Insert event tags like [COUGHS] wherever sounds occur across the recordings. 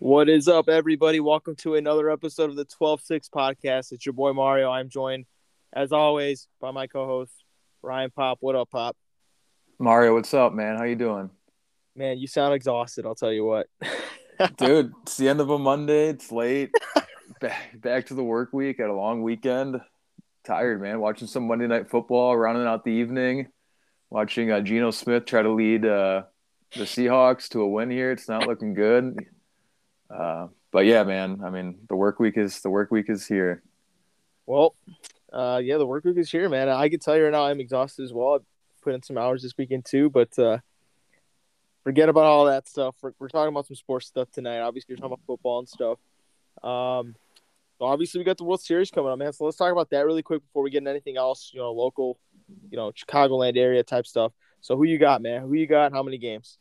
What is up, everybody? Welcome to another episode of the 12 6 podcast. It's your boy Mario. I'm joined, as always, by my co host, Ryan Pop. What up, Pop? Mario, what's up, man? How you doing? Man, you sound exhausted, I'll tell you what. [LAUGHS] Dude, it's the end of a Monday. It's late. back, back to the work week. Had a long weekend. Tired, man. Watching some Monday Night Football, rounding out the evening. Watching uh, Geno Smith try to lead uh, the Seahawks to a win here. It's not looking good. Uh, but yeah, man. I mean, the work week is the work week is here. Well, uh, yeah, the work week is here, man. I can tell you right now, I'm exhausted as well. I put in some hours this weekend too, but uh, forget about all that stuff. We're, we're talking about some sports stuff tonight. Obviously, you're talking about football and stuff. Um, so obviously, we got the World Series coming up, man. So let's talk about that really quick before we get into anything else. You know, local, you know, Chicagoland area type stuff. So who you got, man? Who you got? How many games?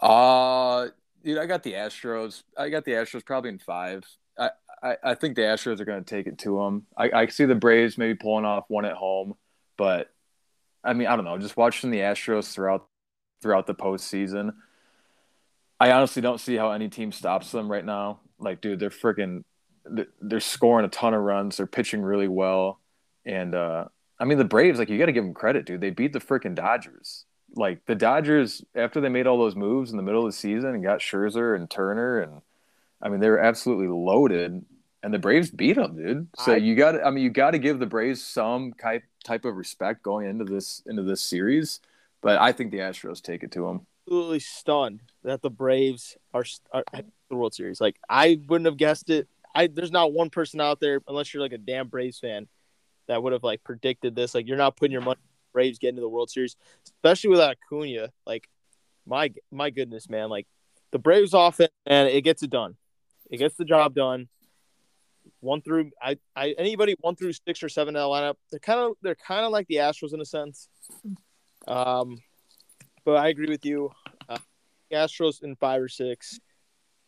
Uh dude, I got the Astros. I got the Astros probably in five. I, I, I think the Astros are going to take it to them. I, I see the Braves maybe pulling off one at home, but I mean, I don't know. Just watching the Astros throughout throughout the postseason, I honestly don't see how any team stops them right now. Like, dude, they're freaking, they're scoring a ton of runs. They're pitching really well, and uh, I mean, the Braves, like, you got to give them credit, dude. They beat the freaking Dodgers like the Dodgers after they made all those moves in the middle of the season and got Scherzer and Turner and I mean they were absolutely loaded and the Braves beat them, dude. So I, you got I mean you got to give the Braves some type type of respect going into this into this series, but I think the Astros take it to them. Absolutely stunned that the Braves are, are the World Series. Like I wouldn't have guessed it. I there's not one person out there unless you're like a damn Braves fan that would have like predicted this. Like you're not putting your money Braves get into the World Series, especially without Acuna. Like, my my goodness, man! Like the Braves offense, man, it gets it done. It gets the job done. One through I, I anybody one through six or seven in the lineup, they're kind of they're kind of like the Astros in a sense. Um, but I agree with you. Uh, Astros in five or six.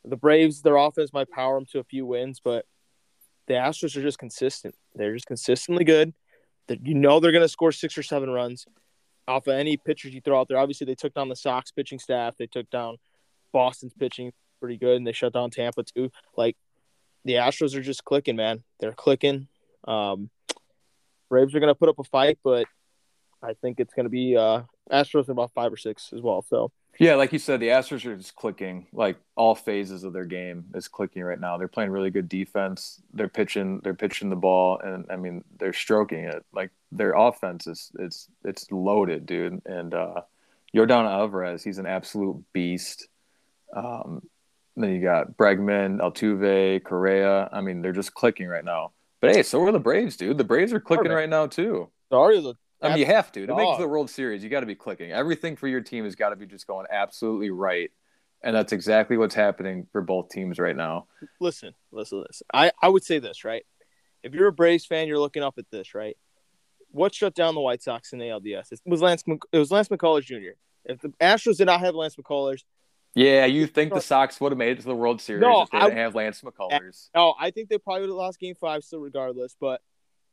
The Braves, their offense might power them to a few wins, but the Astros are just consistent. They're just consistently good that you know they're going to score six or seven runs off of any pitchers you throw out there. Obviously, they took down the Sox pitching staff. They took down Boston's pitching pretty good, and they shut down Tampa too. Like the Astros are just clicking, man. They're clicking. Um, Braves are going to put up a fight, but I think it's going to be uh, Astros in about five or six as well. So yeah, like you said, the Astros are just clicking. Like all phases of their game is clicking right now. They're playing really good defense. They're pitching. They're pitching the ball, and I mean, they're stroking it. Like their offense is it's it's loaded, dude. And uh, Yordan Alvarez, he's an absolute beast. Um, then you got Bregman, Altuve, Correa. I mean, they're just clicking right now. But hey, so are the Braves, dude. The Braves are clicking right now too. Sorry, the I mean, you have to to make the World Series. You got to be clicking. Everything for your team has got to be just going absolutely right, and that's exactly what's happening for both teams right now. Listen, listen, listen. I I would say this right. If you're a Braves fan, you're looking up at this right. What shut down the White Sox in the LDS? It was Lance. It was Lance McCullers Jr. If the Astros did not have Lance McCullers, yeah, you think the Sox would have made it to the World Series no, if they didn't have Lance McCullers? No, I think they probably would have lost Game Five still, regardless. But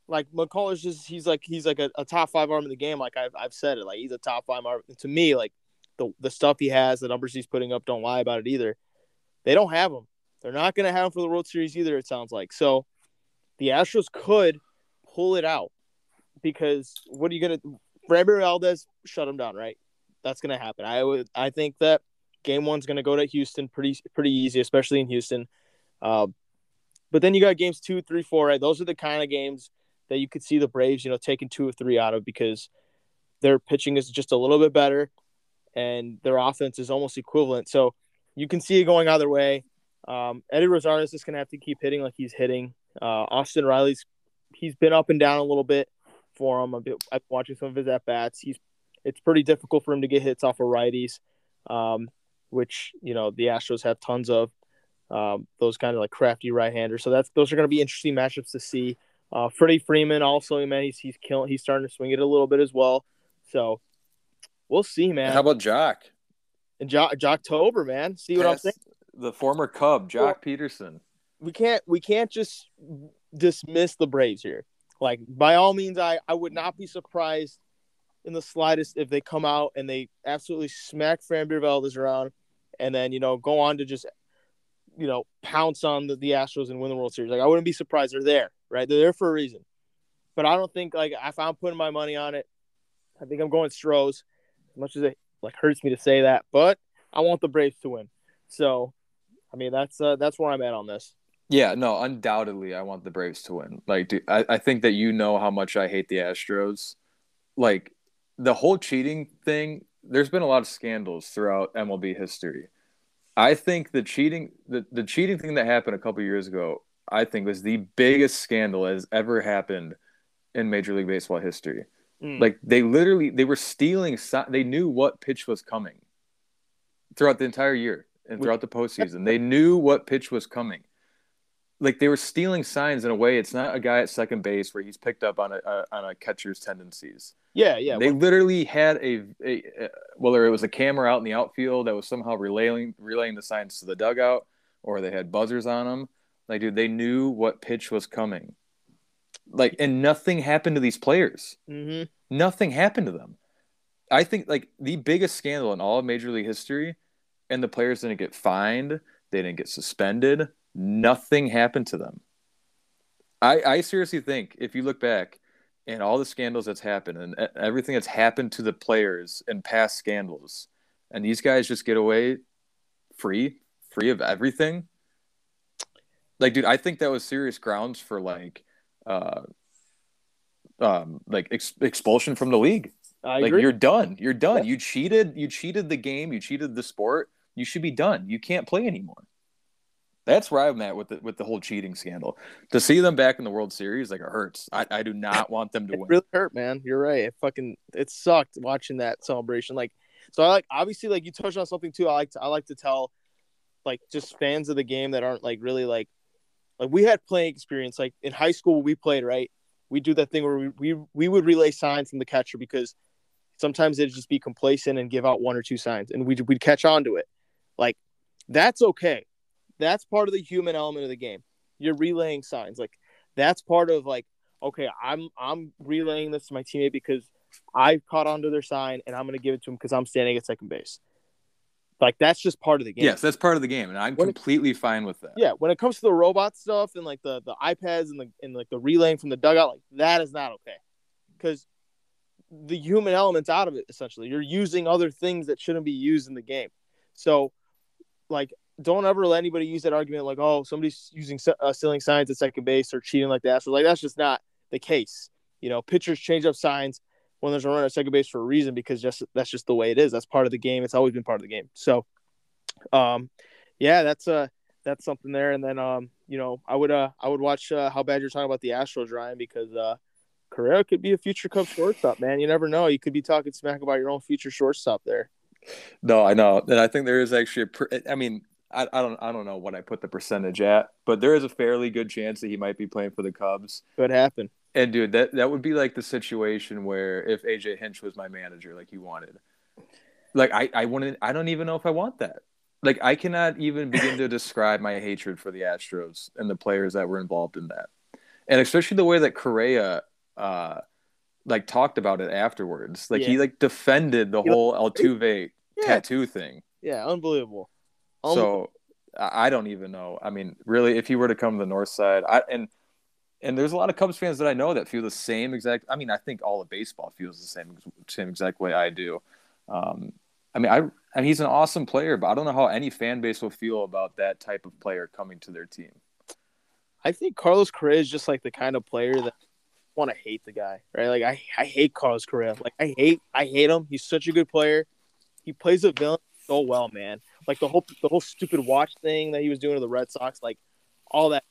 like McCullers just he's like he's like a, a, top five arm in the game. Like I've I've said it. Like he's a top five arm. To me, like the the stuff he has, the numbers he's putting up don't lie about it either. They don't have him. They're not gonna have him for the World Series either, it sounds like. So the Astros could pull it out because what are you gonna Framber Valdez shut him down, right? That's gonna happen. I would I think that game one's gonna go to Houston pretty pretty easy, especially in Houston. Uh, but then you got games two, three, four, right? Those are the kind of games that you could see the Braves, you know, taking two or three out of because their pitching is just a little bit better and their offense is almost equivalent. So you can see it going either way. Um, Eddie Rosario is just going to have to keep hitting like he's hitting. Uh, Austin Riley's he's been up and down a little bit for him. I've been, watching some of his at bats. He's it's pretty difficult for him to get hits off of righties, um, which you know the Astros have tons of um, those kind of like crafty right handers. So that's those are going to be interesting matchups to see. Uh, Freddie Freeman also, man, he's he's killing. He's starting to swing it a little bit as well. So we'll see, man. How about Joc? And Joc, Joctober, man. See what yes, I'm saying? The former Cub, Joc well, Pederson. We can't we can't just dismiss the Braves here. Like by all means, I I would not be surprised in the slightest if they come out and they absolutely smack Framber Valdez around, and then you know go on to just you know, pounce on the, the Astros and win the World Series. Like I wouldn't be surprised they're there, right? They're there for a reason. But I don't think like if I'm putting my money on it, I think I'm going Stros. As much as it like hurts me to say that, but I want the Braves to win. So, I mean, that's uh, that's where I'm at on this. Yeah, no, undoubtedly, I want the Braves to win. Like, dude, I, I think that you know how much I hate the Astros. Like, the whole cheating thing. There's been a lot of scandals throughout MLB history. I think the cheating, the, the cheating thing that happened a couple years ago, I think was the biggest scandal that has ever happened in Major League Baseball history. Mm. Like they literally they were stealing. They knew what pitch was coming throughout the entire year and throughout the postseason. They knew what pitch was coming. Like they were stealing signs in a way. It's not a guy at second base where he's picked up on a, a on a catcher's tendencies. Yeah, yeah. They literally had a, a, a, whether it was a camera out in the outfield that was somehow relaying relaying the signs to the dugout, or they had buzzers on them. Like, dude, they knew what pitch was coming. Like, and nothing happened to these players. Mm-hmm. Nothing happened to them. I think like the biggest scandal in all of Major League history, and the players didn't get fined. They didn't get suspended. Nothing happened to them. I, I seriously think if you look back and all the scandals that's happened and everything that's happened to the players and past scandals, and these guys just get away free, free of everything. Like, dude, I think that was serious grounds for like, uh, um, like ex- expulsion from the league. I like agree. you're done. You're done. Yeah. You cheated. You cheated the game. You cheated the sport. You should be done. You can't play anymore. That's where I'm at with the with the whole cheating scandal. To see them back in the World Series, like it hurts. I, I do not want them to it win. Really hurt, man. You're right. It fucking it sucked watching that celebration. Like, so I like obviously like you touched on something too. I like to I like to tell like just fans of the game that aren't like really like like we had playing experience. Like in high school, we played right. We do that thing where we we, we would relay signs from the catcher because sometimes it'd just be complacent and give out one or two signs, and we'd we'd catch on to it. Like that's okay that's part of the human element of the game. You're relaying signs. Like that's part of like, okay, I'm I'm relaying this to my teammate because I caught onto their sign and I'm gonna give it to him because I'm standing at second base. Like that's just part of the game. Yes, that's part of the game, and I'm when completely it, fine with that. Yeah, when it comes to the robot stuff and like the the iPads and the and like the relaying from the dugout, like that is not okay, because the human element's out of it. Essentially, you're using other things that shouldn't be used in the game. So, like don't ever let anybody use that argument like, oh, somebody's using uh, stealing signs at second base or cheating like that. So like that's just not the case. You know, pitchers change up signs when there's a runner at second base for a reason because just that's just the way it is. That's part of the game. It's always been part of the game. So, um, yeah, that's uh that's something there. And then um, you know, I would uh I would watch uh, how bad you're talking about the Astros, Ryan, because uh Correa could be a future Cubs shortstop, man. You never know. You could be talking smack about your own future shortstop there. No, I know, and I think there is actually. A, I mean, I, I don't I don't know what I put the percentage at, but there is a fairly good chance that he might be playing for the Cubs. Could happen. And dude, that that would be like the situation where if AJ Hinch was my manager, like he wanted, like I I wouldn't I don't even know if I want that. Like I cannot even begin to describe my hatred for the Astros and the players that were involved in that, and especially the way that Correa, uh, like talked about it afterwards. Like yeah. he like defended the he whole Altuve yeah. tattoo thing. Yeah, unbelievable. So I don't even know. I mean, really, if he were to come to the north side, I and and there's a lot of Cubs fans that I know that feel the same exact. I mean, I think all of baseball feels the same same exact way I do. Um, I mean, I, mean, he's an awesome player, but I don't know how any fan base will feel about that type of player coming to their team. I think Carlos Correa is just like the kind of player that want to hate the guy, right? Like I, I hate Carlos Correa. Like I hate, I hate him. He's such a good player. He plays a villain so well, man like the whole the whole stupid watch thing that he was doing to the Red Sox, like all that.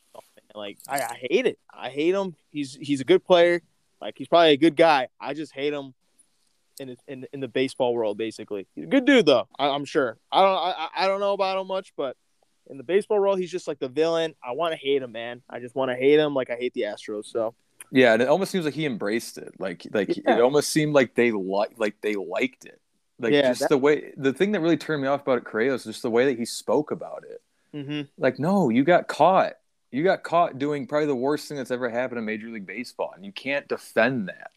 Like I, I hate it. I hate him. He's he's a good player. Like he's probably a good guy. I just hate him in in in the baseball world. Basically, he's a good dude though. I, am sure. I don't I, I don't know about him much, but in the baseball world, he's just like the villain. I want to hate him, man. I just want to hate him like I hate the Astros. So. Yeah, and it almost seems like he embraced it. Like, like yeah. it almost seemed like they like, like they liked it. Like yeah, just that... the way the thing that really turned me off about it, Correa is just the way that he spoke about it. Mm-hmm. Like, no, you got caught. You got caught doing probably the worst thing that's ever happened in Major League Baseball, and you can't defend that.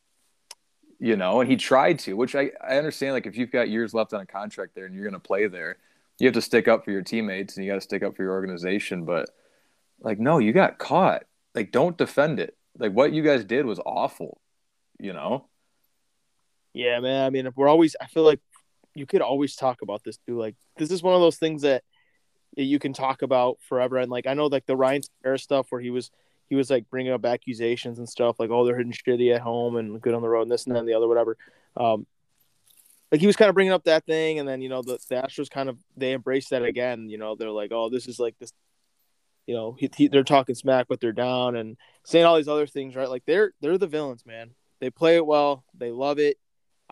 You know, and he tried to, which I, I understand. Like, if you've got years left on a contract there and you're going to play there, you have to stick up for your teammates and you got to stick up for your organization. But like, no, you got caught. Like, don't defend it. Like, what you guys did was awful. You know? Yeah, man. I mean, we're always. I feel like you could always talk about this too. Like, this is one of those things that you can talk about forever. And like, I know like the Ryan Tepera stuff where he was he was like bringing up accusations and stuff like, oh, they're hitting shitty at home and good on the road and this and and the other, whatever. Um, like he was kind of bringing up that thing, and then you know the, the Astros kind of they embraced that again. You know, they're like, oh, this is like this. You know, he, he, they're talking smack, but they're down and saying all these other things, right? Like they're they're the villains, man. They play it well. They love it.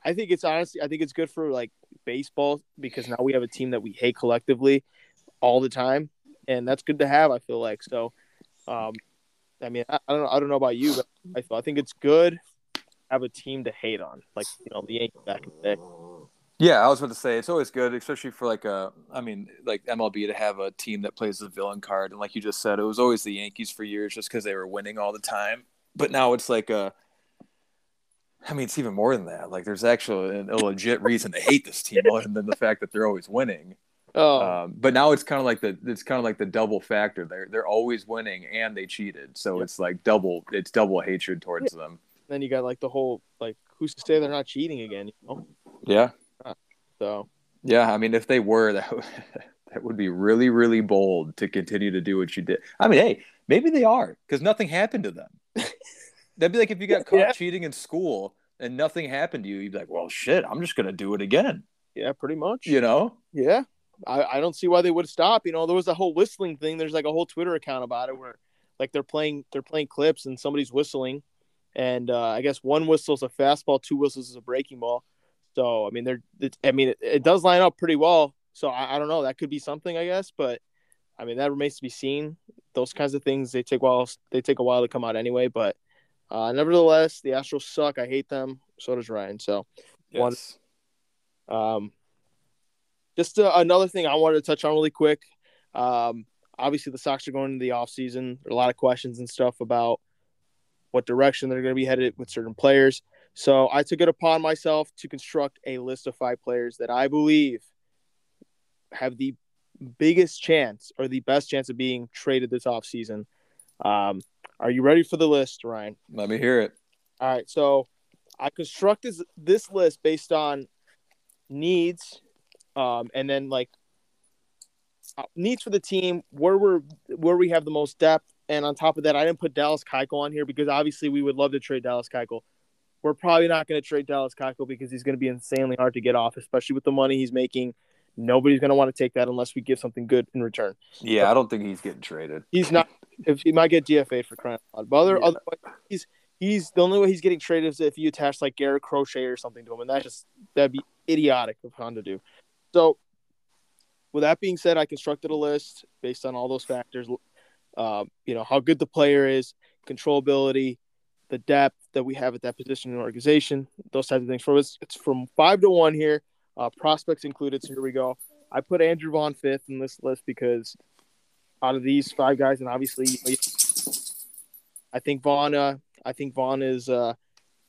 I think it's honestly, I think it's good for like baseball because now we have a team that we hate collectively all the time, and that's good to have. I feel like so. Um, I mean, I, I don't know. I don't know about you, but I, feel, I think it's good to have a team to hate on, like you know the Yankees back in the day. Yeah, I was about to say it's always good, especially for like a, I mean, like MLB to have a team that plays the villain card, and like you just said, it was always the Yankees for years, just because they were winning all the time. But now it's like a, I mean, it's even more than that. Like, there's actually a legit reason to hate this team, other than the fact that they're always winning. Oh. Um, but now it's kind of like the it's kind of like the double factor. They're they're always winning and they cheated, so yep. it's like double it's double hatred towards yeah. them. Then you got like the whole like who's to say they're not cheating again? You know? Yeah. So. Yeah, I mean, if they were, [LAUGHS] that that would be really really bold to continue to do what you did. I mean, hey, maybe they are because nothing happened to them. [LAUGHS] That'd be like if you got caught yeah. cheating in school and nothing happened to you. You'd be like, well, shit, I'm just gonna do it again. Yeah, pretty much. You know. Yeah. I, I don't see why they would stop. You know, there was a whole whistling thing. There's like a whole Twitter account about it where like they're playing they're playing clips and somebody's whistling, and uh, I guess one whistle is a fastball, two whistles is a breaking ball. So I mean, they're I mean it, it does line up pretty well. So I, I, don't know that could be something I guess, but I mean that remains to be seen. Those kinds of things they take while they take a while to come out anyway. But uh, nevertheless, the Astros suck. I hate them. So does Ryan. So yes. one. Um, just uh, another thing I wanted to touch on really quick. Um, obviously, the Sox are going into the offseason. There are a lot of questions and stuff about what direction they're going to be headed with certain players. So I took it upon myself to construct a list of five players that I believe have the biggest chance or the best chance of being traded this offseason. Um, are you ready for the list, Ryan? Let me hear it. All right. So I constructed this list based on needs um, and then like uh, needs for the team where we're where we have the most depth. And on top of that, I didn't put Dallas Keuchel on here because obviously we would love to trade Dallas Keuchel. We're probably not going to trade Dallas Keuchel because he's going to be insanely hard to get off, especially with the money he's making. Nobody's going to want to take that unless we give something good in return. Yeah, I don't think he's getting traded. He's not. if he might get DFA for crying out loud, but other, yeah. otherwise, he's he's the only way he's getting traded is if you attach like Garrett Crochet or something to him, and that just that'd be idiotic of Hahn to do. So, with that being said, I constructed a list based on all those factors. Uh, you know how good the player is, controllability, the depth that we have at that position in the organization, those types of things. For us, it's from five to one here, uh, prospects included. So here we go. I put Andrew Vaughn fifth in this list because out of these five guys, and obviously, I think Vaughn. Uh, I think Vaughn is. Uh,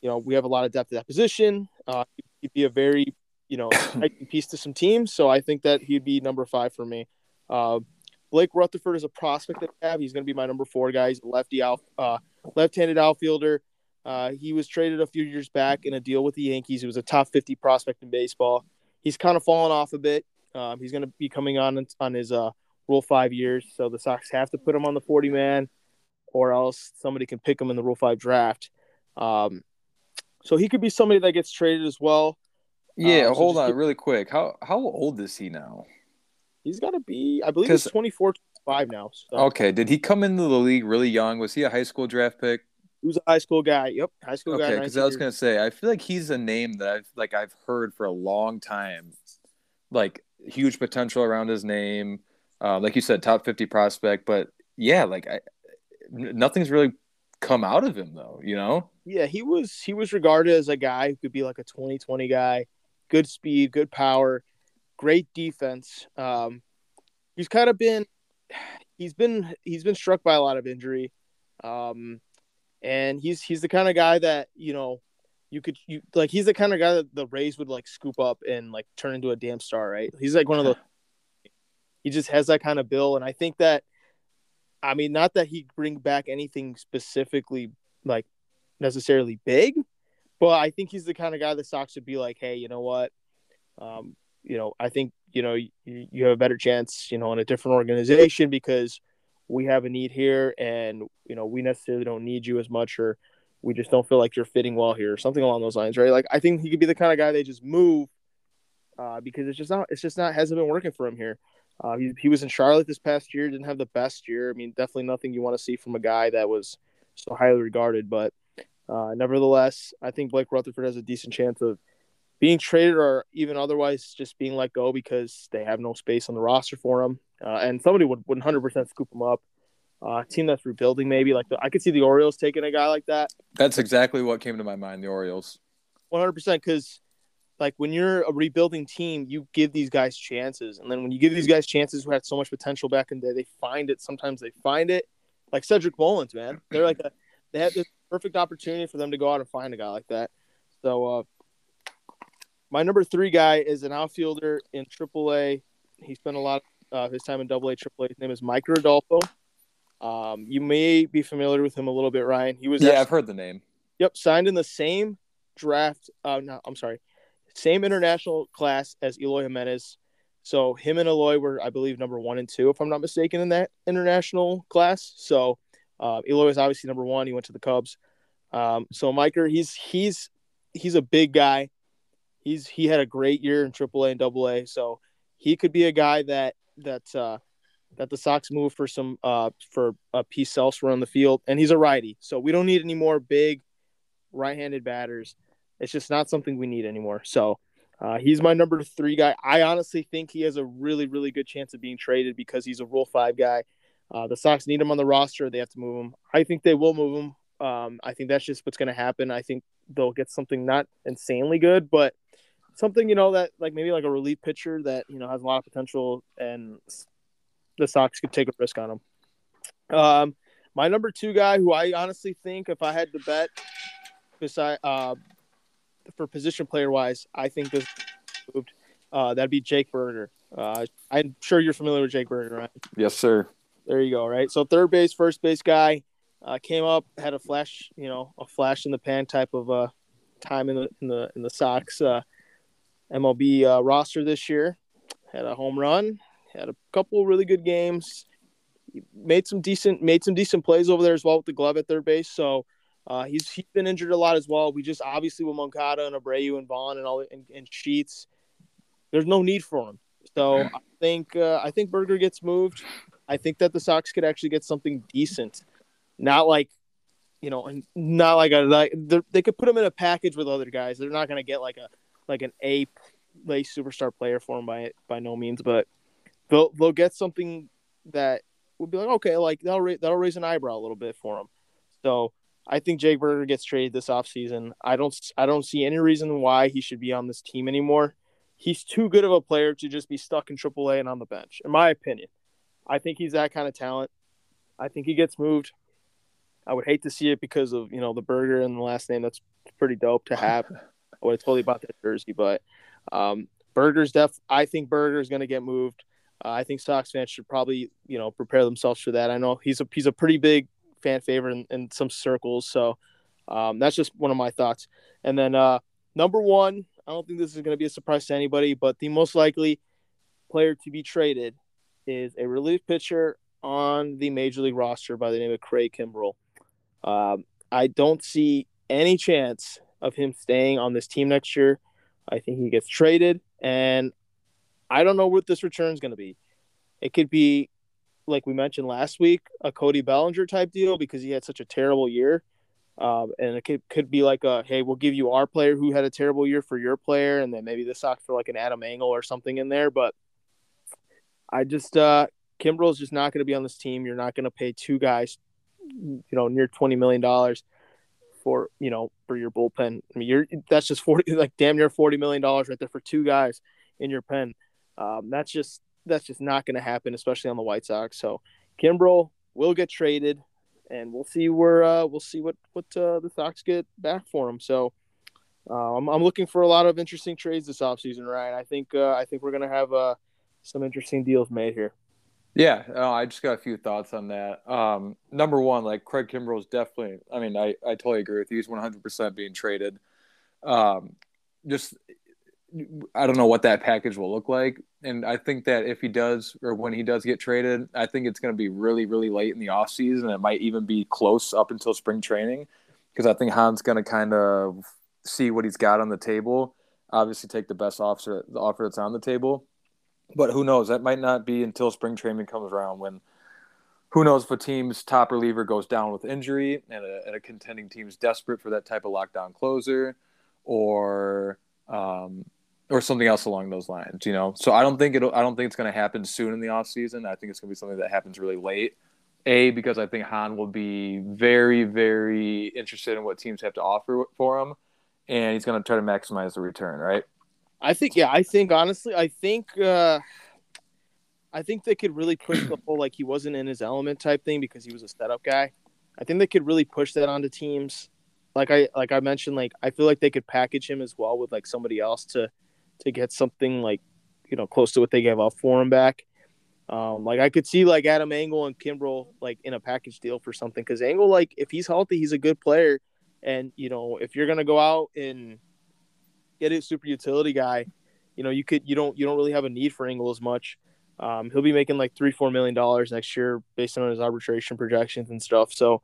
you know, we have a lot of depth at that position. Uh, he'd be a very you know, [COUGHS] I can piece to some teams. So I think that he'd be number five for me. Uh, Blake Rutherford is a prospect that I have. He's going to be my number four guy. He's a lefty out, uh, left-handed outfielder. Uh, he was traded a few years back in a deal with the Yankees. He was a top 50 prospect in baseball. He's kind of fallen off a bit. Um, he's going to be coming on on his uh, Rule Five years, so the Sox have to put him on the 40 man, or else somebody can pick him in the Rule Five draft. Um, so he could be somebody that gets traded as well. Yeah, um, so hold on, keep... really quick. How how old is he now? He's got to be, I believe, he's 24, 25 now. So. Okay, did he come into the league really young? Was he a high school draft pick? He was a high school guy. Yep, high school okay, guy. Okay, because I was gonna say, I feel like he's a name that I've like I've heard for a long time, like huge potential around his name. Uh, like you said, top fifty prospect, but yeah, like I, nothing's really come out of him though. You know? Yeah, he was he was regarded as a guy who could be like a 2020 guy good speed, good power, great defense. Um, he's kind of been he's been he's been struck by a lot of injury, um, and he's he's the kind of guy that you know you could you like he's the kind of guy that the Rays would like scoop up and like turn into a damn star, right? He's like one of those. he just has that kind of bill, and I think that, I mean, not that he bring back anything specifically like necessarily big, but I think he's the kind of guy the Sox would be like, hey, you know what, um, you know, I think you know you, you have a better chance, you know, in a different organization because we have a need here, and you know we necessarily don't need you as much, or we just don't feel like you're fitting well here, or something along those lines, right? Like I think he could be the kind of guy they just move uh, because it's just not it's just not hasn't been working for him here. Uh, he, he was in Charlotte this past year, didn't have the best year. I mean, definitely nothing you want to see from a guy that was so highly regarded. But uh, nevertheless, I think Blake Rutherford has a decent chance of being traded or even otherwise just being let go because they have no space on the roster for him. Uh, and somebody would 100% scoop him up. Uh, team that's rebuilding, maybe like the, I could see the Orioles taking a guy like that. That's exactly what came to my mind. The Orioles, 100%, because like when you're a rebuilding team, you give these guys chances, and then when you give these guys chances who had so much potential back in the day, they find it. Sometimes they find it, like Cedric Mullins, man. They're like a, they had this perfect opportunity for them to go out and find a guy like that. So, uh, my number three guy is an outfielder in AAA. He spent a lot of uh, his time in AA, AAA. His name is Micker Adolfo. Um, you may be familiar with him a little bit, Ryan. He was yeah, actually, I've heard the name. Yep, signed in the same draft. Uh, no, I'm sorry, same international class as Eloy Jimenez. So him and Eloy were, I believe, number one and two, if I'm not mistaken, in that international class. So uh, Eloy was obviously number one. He went to the Cubs. Um, so Micker, he's he's he's a big guy. He's he had a great year in AAA and AA. So he could be a guy that that uh, that the Sox move for some uh, for a piece elsewhere on the field. And he's a righty, so we don't need any more big right-handed batters. It's just not something we need anymore. So uh, he's my number three guy. I honestly think he has a really, really good chance of being traded because he's a Rule Five guy. Uh, the Sox need him on the roster. They have to move him. I think they will move him. Um, I think that's just what's going to happen. I think they'll get something not insanely good, but something you know that like maybe like a relief pitcher that you know has a lot of potential, and the Sox could take a risk on him. Um, my number two guy, who I honestly think if I had to bet, beside uh, for position player wise, I think this moved. Uh, that'd be Jake Burger. Uh, I'm sure you're familiar with Jake Burger, right? Yes, sir. There you go. Right. So third base, first base guy uh, came up, had a flash, you know, a flash in the pan type of uh, time in the in the in the Sox uh, MLB uh, roster this year. Had a home run, had a couple really good games. Made some decent made some decent plays over there as well with the glove at third base. So uh, he's he's been injured a lot as well. We just obviously with Moncada and Abreu and Vaughn and all and, and Sheets, there's no need for him. So I think uh, I think Burger gets moved. I think that the Sox could actually get something decent, not like you know, and not like a like they could put him in a package with other guys. They're not going to get like a like an A like superstar player for him by by no means, but they'll they'll get something that would be like okay, like that'll ra- that'll raise an eyebrow a little bit for him. So I think Jake Burger gets traded this offseason. I don't I don't see any reason why he should be on this team anymore. He's too good of a player to just be stuck in AAA and on the bench, in my opinion. I think he's that kind of talent. I think he gets moved. I would hate to see it because of you know the burger and the last name. That's pretty dope to have. [LAUGHS] I would have totally bought that jersey, but um, Burger's def. I think Burger's going to get moved. Uh, I think Sox fans should probably you know prepare themselves for that. I know he's a he's a pretty big fan favorite in, in some circles. So um, that's just one of my thoughts. And then uh, number one, I don't think this is going to be a surprise to anybody, but the most likely player to be traded is a relief pitcher on the major league roster by the name of Craig Kimbrel. Um, I don't see any chance of him staying on this team next year. I think he gets traded, and I don't know what this return is going to be. It could be like we mentioned last week, a Cody Bellinger type deal because he had such a terrible year. Um, and it could, could be like a hey, we'll give you our player who had a terrible year for your player, and then maybe the Sox for like an Adam Engel or something in there. But I just uh is just not going to be on this team. You're not going to pay two guys, you know, near twenty million dollars for you know for your bullpen. I mean, you're that's just forty like damn near forty million dollars right there for two guys in your pen. Um, that's just that's just not going to happen, especially on the White Sox. So Kimbrel will get traded, and we'll see where uh, we'll see what what uh, the Sox get back for him. So uh, I'm, I'm looking for a lot of interesting trades this offseason, Ryan. I think uh, I think we're going to have uh, some interesting deals made here. Yeah, uh, I just got a few thoughts on that. Um, number one, like Craig Kimbrel is definitely. I mean, I, I totally agree with you. He's one hundred percent being traded. Um, just I don't know what that package will look like, and I think that if he does or when he does get traded, I think it's going to be really really late in the off season. It might even be close up until spring training, because I think Hahn's going to kind of see what he's got on the table. Obviously, take the best offer the offer that's on the table but who knows? That might not be until spring training comes around when who knows if a team's top reliever goes down with injury and a, and a contending team's desperate for that type of lockdown closer or um, or something else along those lines, you know. So I don't think it'll I don't think it's going to happen soon in the off season. I think it's going to be something that happens really late. A because I think Hahn will be very very interested in what teams have to offer for him and he's going to try to maximize the return, right? I think yeah, I think honestly, I think uh I think they could really push the whole like he wasn't in his element type thing because he was a setup guy. I think they could really push that onto teams. Like I like I mentioned, like I feel like they could package him as well with like somebody else to to get something like you know close to what they gave up for him back. Um, like I could see like Adam Engel and Kimbrel like in a package deal for something because Engel like if he's healthy, he's a good player, and you know if you're gonna go out and get a super utility guy, you know, you could you don't you don't really have a need for Engel as much. Um, he'll be making like three four million dollars next year based on his arbitration projections and stuff. So,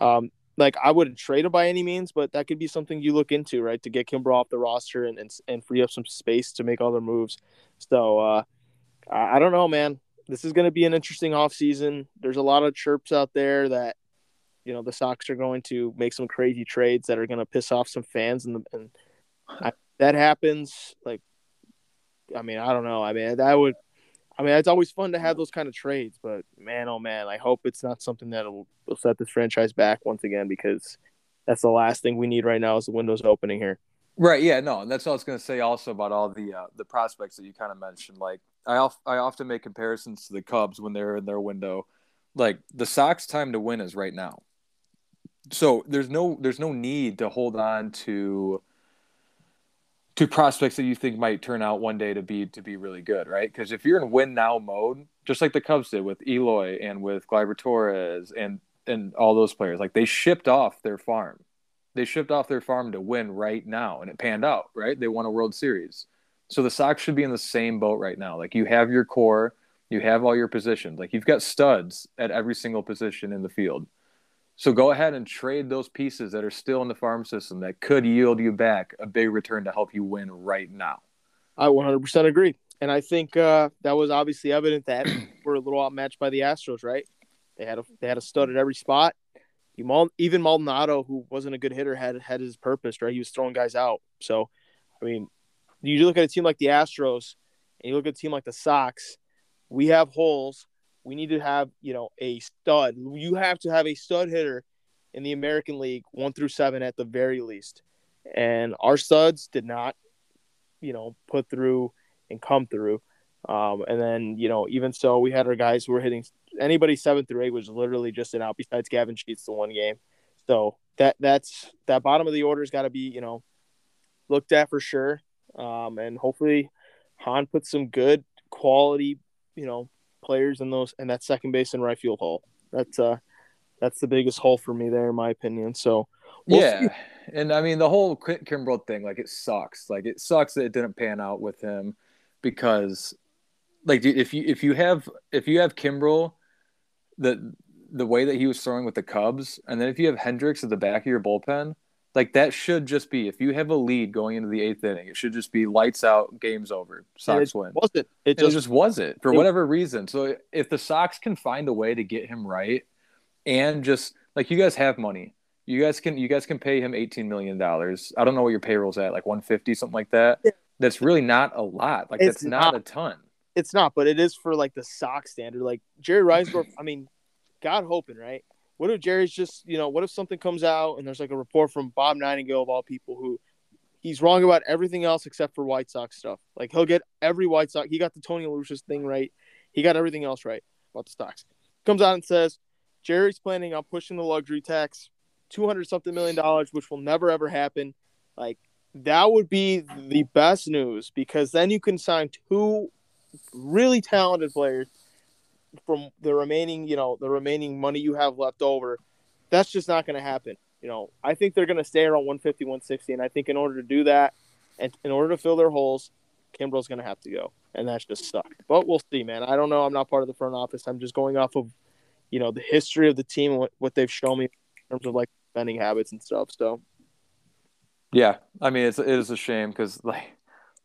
um, like I wouldn't trade him by any means, but that could be something you look into, right, to get Kimbrel off the roster and and, and free up some space to make other moves. So, uh, I, I don't know, man. This is going to be an interesting off season. There's a lot of chirps out there that you know the Sox are going to make some crazy trades that are going to piss off some fans and, the, and I, that happens, like, I mean, I don't know. I mean, that would, I mean, it's always fun to have those kind of trades, but man, oh man, I hope it's not something that will, will set this franchise back once again because that's the last thing we need right now is the windows opening here. Right. Yeah. No. And that's what I was going to say also about all the uh, the prospects that you kind of mentioned. Like I of, I often make comparisons to the Cubs when they're in their window. Like the Sox time to win is right now. So there's no there's no need to hold on to to prospects that you think might turn out one day to be to be really good, right? Because if you're in win now mode, just like the Cubs did with Eloy and with Gleyber Torres and and all those players, like they shipped off their farm. They shipped off their farm to win right now, and it panned out, right? They won a World Series. So the Sox should be in the same boat right now. Like you have your core, you have all your positions. Like you've got studs at every single position in the field. So go ahead and trade those pieces that are still in the farm system that could yield you back a big return to help you win right now. I 100% agree. And I think uh, that was obviously evident that [CLEARS THROAT] we're a little outmatched by the Astros, right? They had a they had a stud at every spot. Even Maldonado, who wasn't a good hitter, had had his purpose, right? He was throwing guys out. So, I mean, you look at a team like the Astros, and you look at a team like the Sox. We have holes we need to have you know a stud. You have to have a stud hitter in the American League, one through seven at the very least. And our studs did not, you know, put through and come through. Um, and then you know, even so, we had our guys who were hitting anybody seven through eight was literally just an out. Besides Gavin Sheets, the one game. So that that's that bottom of the order's got to be you know looked at for sure. Um, and hopefully, Hahn puts some good quality, you know, players in those in that second base and right field hole. That's uh that's the biggest hole for me there, in my opinion. So we'll yeah, see. and I mean the whole Kimbrel thing, like it sucks. Like it sucks that it didn't pan out with him because, like, if you if you have if you have Kimbrel, the the way that he was throwing with the Cubs, and then if you have Hendriks at the back of your bullpen, like that should just be if you have a lead going into the eighth inning, it should just be lights out, games over, Sox it win. Wasn't it? Just, it just wasn't for it, whatever reason. So if the Sox can find a way to get him right, and just like you guys have money, you guys can you guys can pay him eighteen million dollars. I don't know what your payroll's at, like one fifty, something like that. Yeah. That's really not a lot. Like it's that's not, not a ton. It's not, but it is for like the Sox standard. Like Jerry Reinsdorf, I mean, God hoping, right? What if Jerry's just, you know, what if something comes out and there's like a report from Bob Nightingale of all people who he's wrong about everything else except for White Sox stuff. Like he'll get every White Sox. He got the Tony La Russa thing right. He got everything else right about the Sox. Comes out and says Jerry's planning on pushing the luxury tax, two hundred something million dollars, which will never ever happen. Like that would be the best news because then you can sign two really talented players from the remaining, you know, the remaining money you have left over. That's just not going to happen. You know, I think they're going to stay around 150, 160, and I think in order to do that, and in order to fill their holes, Kimbrel's going to have to go, and that's just sucked. But we'll see, man. I don't know. I'm not part of the front office. I'm just going off of, you know, the history of the team and what, what they've shown me in terms of like spending habits and stuff. So, yeah, I mean, it's it is a shame because like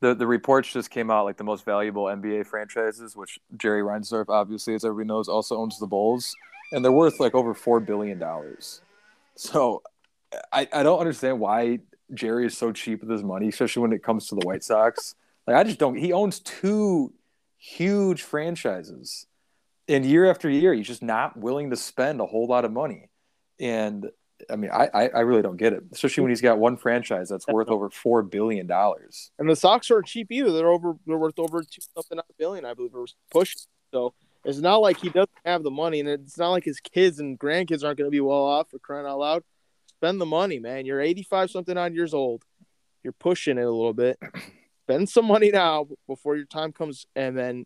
the the reports just came out like the most valuable NBA franchises, which Jerry Reinsdorf obviously, as everybody knows, also owns the Bulls, and they're worth like over four billion dollars. So, I I don't understand why Jerry is so cheap with his money, especially when it comes to the White Sox. Like I just don't. He owns two huge franchises, and year after year, he's just not willing to spend a whole lot of money. And I mean, I I really don't get it, especially when he's got one franchise that's worth over four billion dollars. And the Sox aren't cheap either. They're over. They're worth over two something a billion, I believe, or pushing. So it's not like he doesn't have the money, and it's not like his kids and grandkids aren't going to be well off for crying out loud. Spend the money, man. You're 85 something odd years old. You're pushing it a little bit [CLEARS THROAT] spend some money now before your time comes, and then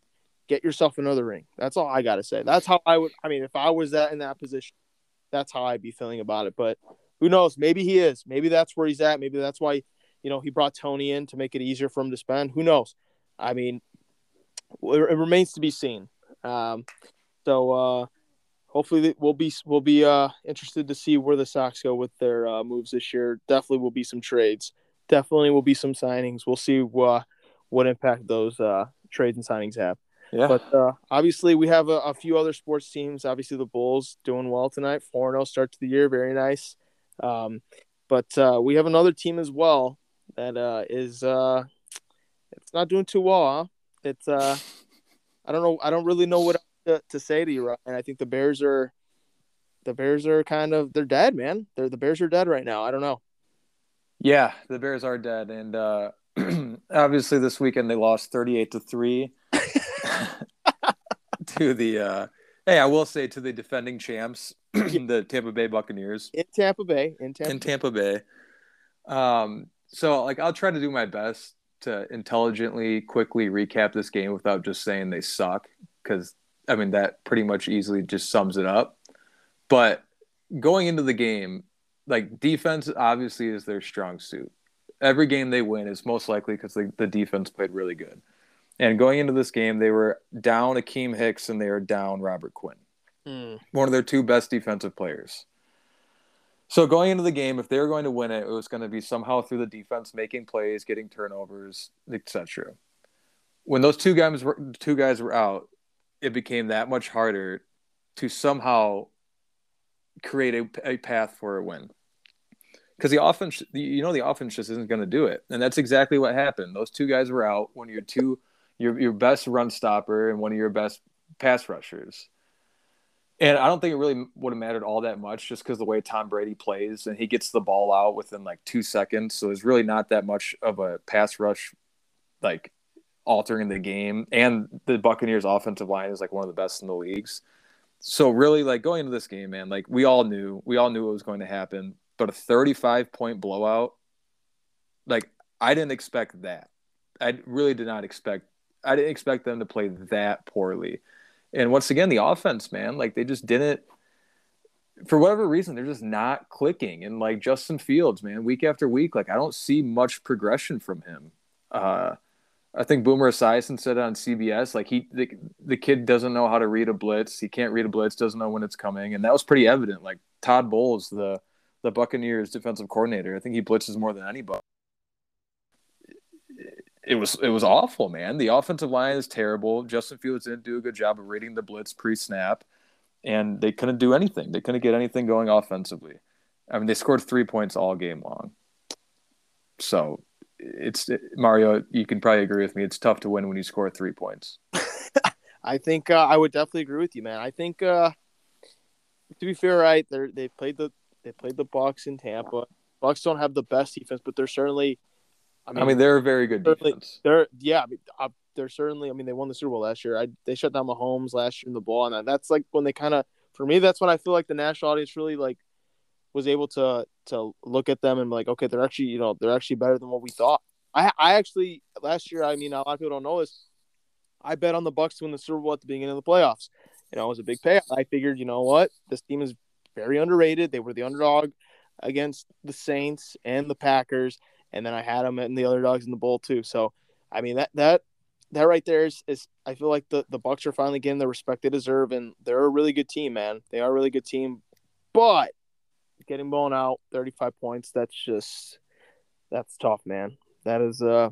get yourself another ring. That's all I got to say. That's how I would. I mean, if I was that in that position, that's how I'd be feeling about it. But who knows? Maybe he is. Maybe that's where he's at. Maybe that's why you know he brought Tony in to make it easier for him to spend. Who knows? I mean, it remains to be seen. Um, so uh, hopefully we'll be we'll be uh, interested to see where the Sox go with their uh, moves this year. Definitely will be some trades definitely will be some signings. We'll see uh, what impact those uh, trades and signings have. Yeah. But uh, obviously, we have a, a, few other sports teams. Obviously, the Bulls doing well tonight. 4 0 start to the year. Very nice. Um, but uh, we have another team as well that uh, is uh, it's not doing too well. Huh? It's uh, I don't know. I don't really know what to, to say to you. And I think the Bears are the Bears are kind of they're dead, man. They're the Bears are dead right now. I don't know. Yeah, the Bears are dead, and uh, [CLEARS THROAT] obviously this weekend they lost thirty-eight to three [LAUGHS] to the. Uh, hey, I will say to the defending champs, [CLEARS THROAT] the Tampa Bay Buccaneers in Tampa Bay. In Tampa, in Tampa Bay. Um, so like I'll try to do my best to intelligently, quickly recap this game without just saying they suck, because I mean that pretty much easily just sums it up. But going into the game, like defense obviously is their strong suit. Every game they win is most likely because the, the defense played really good. And going into this game, they were down Akiem Hicks and they were down Robert Quinn, mm. one of their two best defensive players. So going into the game, if they were going to win it, it was going to be somehow through the defense making plays, getting turnovers, etc. When those two guys were two guys were out, it became that much harder to somehow create a, a path for a win. Because the offense, you know, the offense just isn't going to do it, and that's exactly what happened. Those two guys were out. Of your two, your your best run stopper, and one of your best pass rushers. And I don't think it really would have mattered all that much, just because the way Tom Brady plays, and he gets the ball out within like two seconds. So it's really not that much of a pass rush, like altering the game. And the Buccaneers' offensive line is like one of the best in the leagues so really like going into this game man like we all knew we all knew it was going to happen but a 35 point blowout like i didn't expect that i really did not expect i didn't expect them to play that poorly and once again the offense man like they just didn't for whatever reason they're just not clicking and like justin fields man week after week like i don't see much progression from him uh I think Boomer Esiason said on CBS, like he the, the kid doesn't know how to read a blitz. He can't read a blitz, doesn't know when it's coming, and that was pretty evident. Like Todd Bowles, the the Buccaneers defensive coordinator, I think he blitzes more than anybody. It was it was awful, man. The offensive line is terrible. Justin Fields didn't do a good job of reading the blitz pre snap, and they couldn't do anything. They couldn't get anything going offensively. I mean, they scored three points all game long. So it's Mario. You can probably agree with me. It's tough to win when you score three points. [LAUGHS] I think uh, I would definitely agree with you, man. I think uh, to be fair, right? They they played the they played the Bucs in Tampa. Bucs don't have the best defense, but they're certainly. I mean, I mean they're a very good defense. They're yeah, I mean, uh, they're certainly. I mean, they won the Super Bowl last year. I they shut down Mahomes last year in the ball, and that's like when they kind of for me. That's when I feel like the national audience really like was able to to look at them and be like, okay, they're actually you know they're actually better than what we thought. I I actually last year, I mean, a lot of people don't know this. I bet on the Bucs to win the Super Bowl at the beginning of the playoffs. You know, it was a big payout. I figured, you know what, this team is very underrated. They were the underdog against the Saints and the Packers, and then I had them and the other dogs in the bowl too. So, I mean that that that right there is, is I feel like the the Bucs are finally getting the respect they deserve, and they're a really good team, man. They are a really good team, but getting blown out 35 points, that's just that's tough, man. That is uh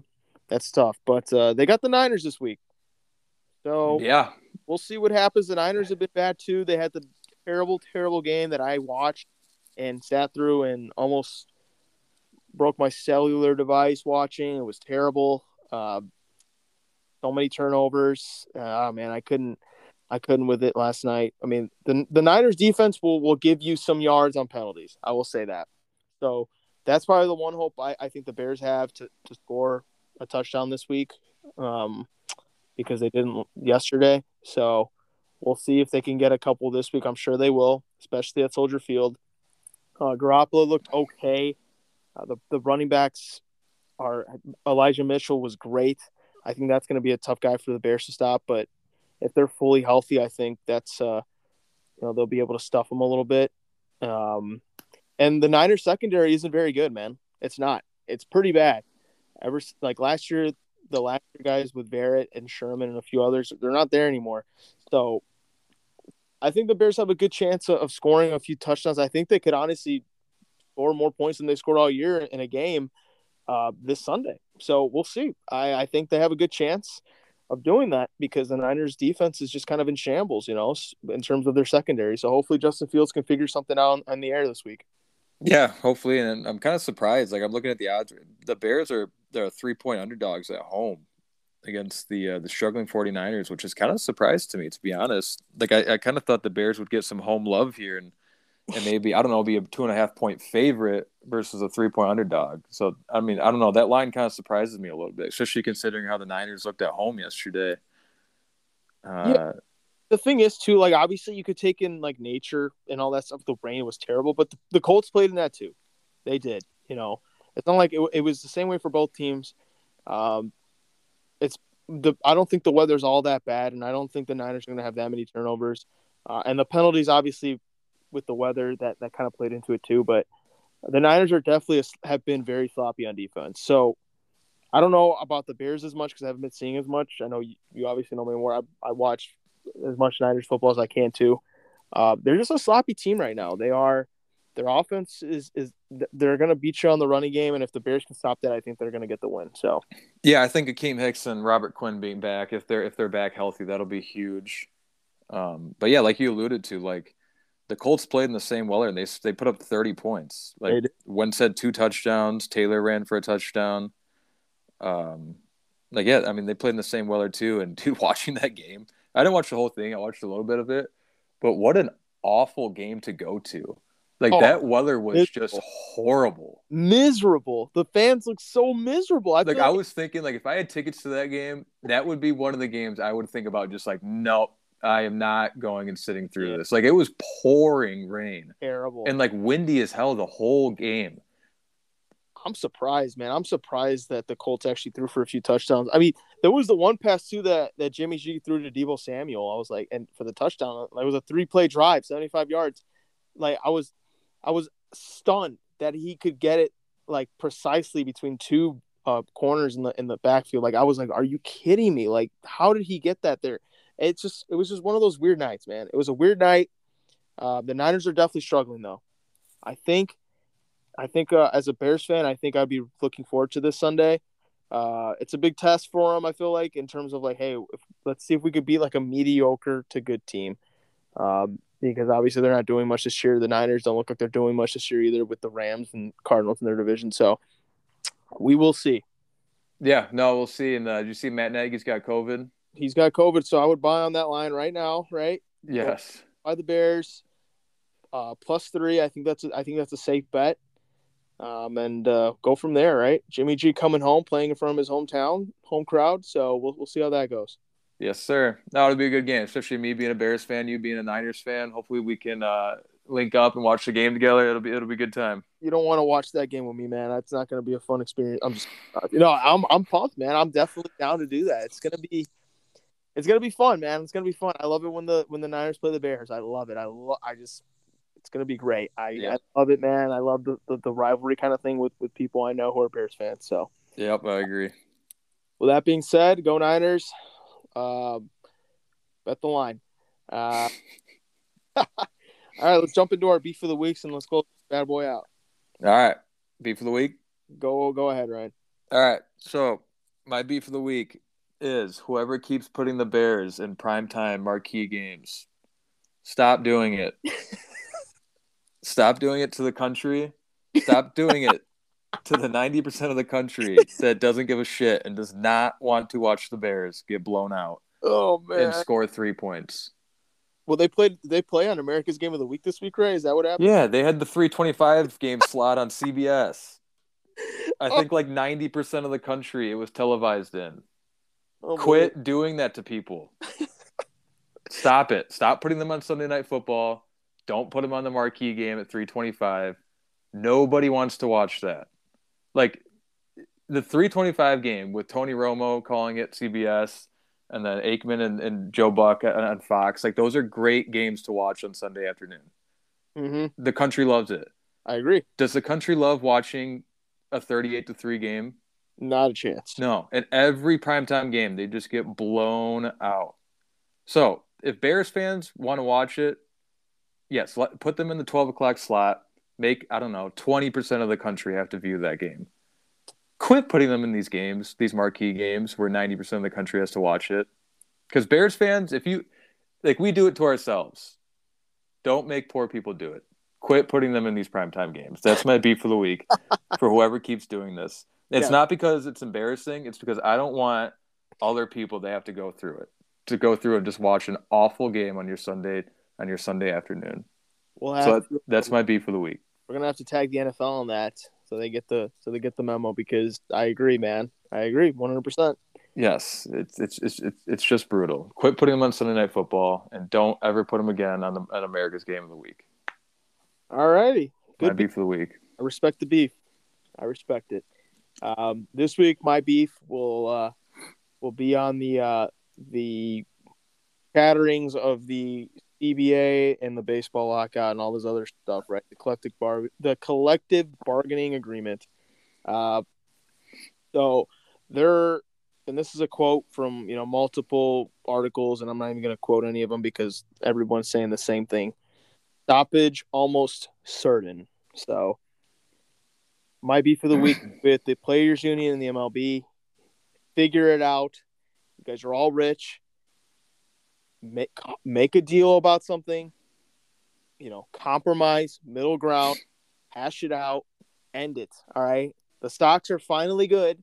that's tough. But uh they got the Niners this week. So yeah, we'll see what happens. The Niners have been bad too. They had the terrible, terrible game that I watched and sat through and almost broke my cellular device watching. It was terrible. Uh, so many turnovers. Uh, man, I couldn't, I couldn't with it last night. I mean, the the Niners defense will will give you some yards on penalties. I will say that. So that's probably the one hope I, I think the Bears have to to score a touchdown this week, um, because they didn't yesterday. So we'll see if they can get a couple this week. I'm sure they will, especially at Soldier Field. Uh, Garoppolo looked okay. Uh, the the running backs are Elijah Mitchell was great. I think that's going to be a tough guy for the Bears to stop. But if they're fully healthy, I think that's uh, you know they'll be able to stuff them a little bit. Um, and the Niners secondary isn't very good, man. It's not. It's pretty bad. Ever like last year, the last year guys with Barrett and Sherman and a few others, they're not there anymore. So I think the Bears have a good chance of scoring a few touchdowns. I think they could honestly score more points than they scored all year in a game uh, this Sunday. So we'll see. I, I think they have a good chance of doing that because the Niners defense is just kind of in shambles, you know, in terms of their secondary. So hopefully Justin Fields can figure something out on the air this week. Yeah, hopefully. And I'm kind of surprised. Like I'm looking at the odds. The Bears are they're three point underdogs at home against the uh, the struggling 49ers, which is kind of surprised to me, to be honest. Like I, I kind of thought the Bears would get some home love here and and maybe I don't know, be a two and a half point favorite versus a three point underdog. So I mean, I don't know. That line kind of surprises me a little bit, especially considering how the Niners looked at home yesterday. Uh, yeah. The thing is, too, like obviously you could take in like nature and all that stuff. The rain was terrible, but the, the Colts played in that too. They did. You know, it's not like it, it was the same way for both teams. Um, it's the I don't think the weather's all that bad, and I don't think the Niners are going to have that many turnovers. Uh, and the penalties, obviously, with the weather, that that kind of played into it too. But the Niners are definitely a, have been very sloppy on defense. So I don't know about the Bears as much because I haven't been seeing as much. I know you, you obviously know me more. I, I watch as much Niners football as I can too. Uh, they're just a sloppy team right now. They are their offense is is they're going to beat you on the running game, and if the Bears can stop that, I think they're going to get the win. So, yeah, I think Akiem Hicks and Robert Quinn being back, if they're if they're back healthy, that'll be huge. Um, but yeah, like you alluded to, like the Colts played in the same weather, and they they put up thirty points. Like Wentz had two touchdowns, Taylor ran for a touchdown. Um, like yeah, I mean they played in the same weather too. And [LAUGHS] dude, watching that game, I didn't watch the whole thing. I watched a little bit of it, but what an awful game to go to. Like oh, that weather was miserable. just horrible. Miserable. The fans look so miserable. I like I was thinking, like if I had tickets to that game, that would be one of the games I would think about. Just like, nope, I am not going and sitting through this. Like it was pouring rain, terrible, and like windy as hell the whole game. I'm surprised, man. I'm surprised that the Colts actually threw for a few touchdowns. I mean, there was the one pass too that that Jimmy G threw to Deebo Samuel. I was like, and for the touchdown, it was a three play drive, 75 yards. Like I was I was stunned that he could get it like precisely between two uh, corners in the in the backfield. Like I was like, are you kidding me? Like how did he get that there? It's just it was just one of those weird nights, man. It was a weird night. Uh, the Niners are definitely struggling though. I think, I think uh, as a Bears fan, I think I'd be looking forward to this Sunday. Uh, it's a big test for them. I feel like in terms of like, hey, if, let's see if we could beat like a mediocre to good team. Um, because obviously they're not doing much this year. The Niners don't look like they're doing much this year either with the Rams and Cardinals in their division. So we will see. Yeah, no, we'll see. And uh, did you see Matt Nagy's got COVID? He's got COVID, so I would buy on that line right now, right? Yes. Buy the Bears uh, plus three. I think that's a, I think that's a safe bet. Um, and uh, go from there, right? Jimmy G coming home, playing in front of his hometown, home crowd. So we'll we'll see how that goes. Yes, sir. No, it'll be a good game, especially me being a Bears fan, you being a Niners fan. Hopefully, we can uh, link up and watch the game together. It'll be it'll be a good time. You don't want to watch that game with me, man. That's not going to be a fun experience. I'm just, uh, you know, I'm I'm pumped, man. I'm definitely down to do that. It's going to be, it's gonna be fun, man. It's gonna be fun. I love it when the when the Niners play the Bears. I love it. I lo- I just it's gonna be great. I, Yeah. I love it, man. I love the, the, the rivalry kind of thing with with people I know who are Bears fans. So Yep, I agree. with that being said, go Niners. Um, bet the line. Uh, [LAUGHS] all right, let's jump into our beef of the weeks and let's go bad boy out. All right, beef of the week. Go go ahead, Ryan. All right, so my beef of the week is whoever keeps putting the Bears in primetime marquee games. Stop doing it. [LAUGHS] Stop doing it to the country. Stop doing it to the 90% of the country that doesn't give a shit and does not want to watch the Bears get blown out Oh man. and score three points. Well, they played. They play on America's Game of the Week this week, Ray. Is that what happened? Yeah, they had the 325 game slot on CBS. I [LAUGHS] oh. think like 90% of the country it was televised in. Oh, boy. Quit doing that to people. [LAUGHS] Stop it. Stop putting them on Sunday Night Football. Don't put them on the marquee game at 325. Nobody wants to watch that. Like the 325 game with Tony Romo calling it CBS and then Aikman and, and Joe Buck on- Fox. Like those are great games to watch on Sunday afternoon. Mhm. The country loves it. I agree. Does the country love watching a 38 to 3 game? Not a chance. No, in every primetime game, they just get blown out. So, if Bears fans want to watch it, yes, let, put them in the 12 o'clock slot. Make, I don't know, 20% of the country have to view that game. Quit putting them in these games, these marquee games where 90% of the country has to watch it. Because Bears fans, if you, like, we do it to ourselves. Don't make poor people do it. Quit putting them in these primetime games. That's my beef for the week for whoever keeps doing this. It's Yeah. not because it's embarrassing. It's because I don't want other people to have to go through it. To go through and just watch an awful game on your Sunday on your Sunday afternoon. We'll have So to- that's my beef for the week. we're gonna have to tag the NFL on that so they get the so they get the memo because I agree, man. I agree, one hundred percent. Yes, it's it's it's it's, it's just brutal. Quit putting them on Sunday Night Football and don't ever put them again on the on America's Game of the Week. All righty, My good. Beef. beef for the week. I respect the beef. I respect it. Um, this week, my beef will uh, will be on the uh, the scatterings of the CBA and the baseball lockout and all this other stuff, right? The collective bar, the collective bargaining agreement. Uh, so there, and this is a quote from you know multiple articles, and I'm not even going to quote any of them because everyone's saying the same thing. Stoppage almost certain. So might be for the week [CLEARS THROAT] with the players union and the MLB. Figure it out. You guys are all rich. Make make a deal about something. You know, compromise, middle ground, hash it out, end it. All right. The Sox are finally good.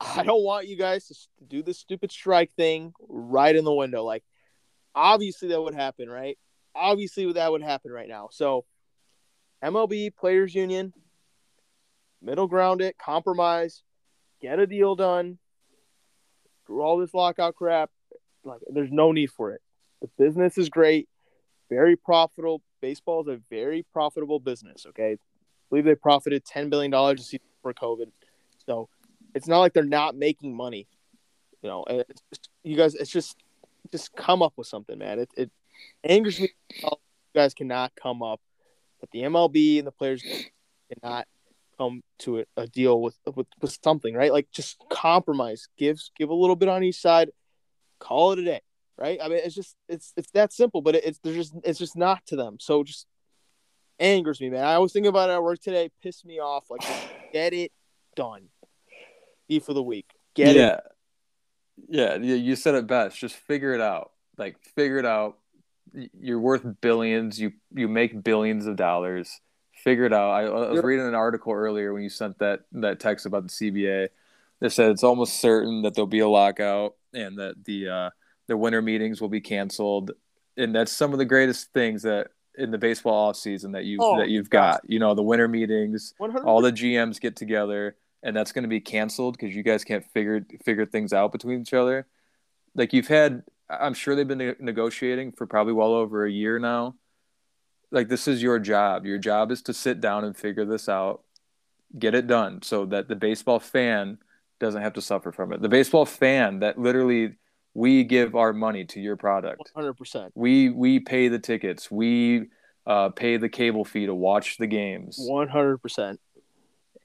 I don't want you guys to do this stupid strike thing right in the window. Like, obviously that would happen, right? Obviously that would happen right now. So, MLB Players Union, middle ground it, compromise, get a deal done. Through all this lockout crap, like there's no need for it. The business is great, very profitable. Baseball is a very profitable business. Okay, I believe they profited ten billion dollars for COVID, so it's not like they're not making money. You know, just, you guys, it's just just come up with something, man. It it angers me. You guys cannot come up, but the MLB and the players cannot come to a, deal with, with with something, right? Like just compromise, give give a little bit on each side, call it a day, right? I mean, it's just it's it's that simple, but it, it's there's just it's just not to them. So just angers me, man. I was thinking about it at work today, pissed me off. Like, [SIGHS] get it done. E for the week, get it. yeah. Yeah, you you said it best. Just figure it out. Like figure it out. You're worth billions. You you make billions of dollars. Figure it out. I, I was You're- reading an article earlier when you sent that that text about the CBA. They said it's almost certain that there'll be a lockout and that the uh, the winter meetings will be canceled. And that's some of the greatest things that in the baseball offseason that you Oh, that you've got. You know, the winter meetings, One hundred. all the GMs get together and that's going to be canceled because you guys can't figure figure things out between each other. Like you've had, I'm sure they've been ne- negotiating for probably well over a year now. Like this is your job. Your job is to sit down and figure this out, get it done, so that the baseball fan doesn't have to suffer from it. The baseball fan that literally We give our money to your product. 100%. We we pay the tickets. We uh, pay the cable fee to watch the games. 100%.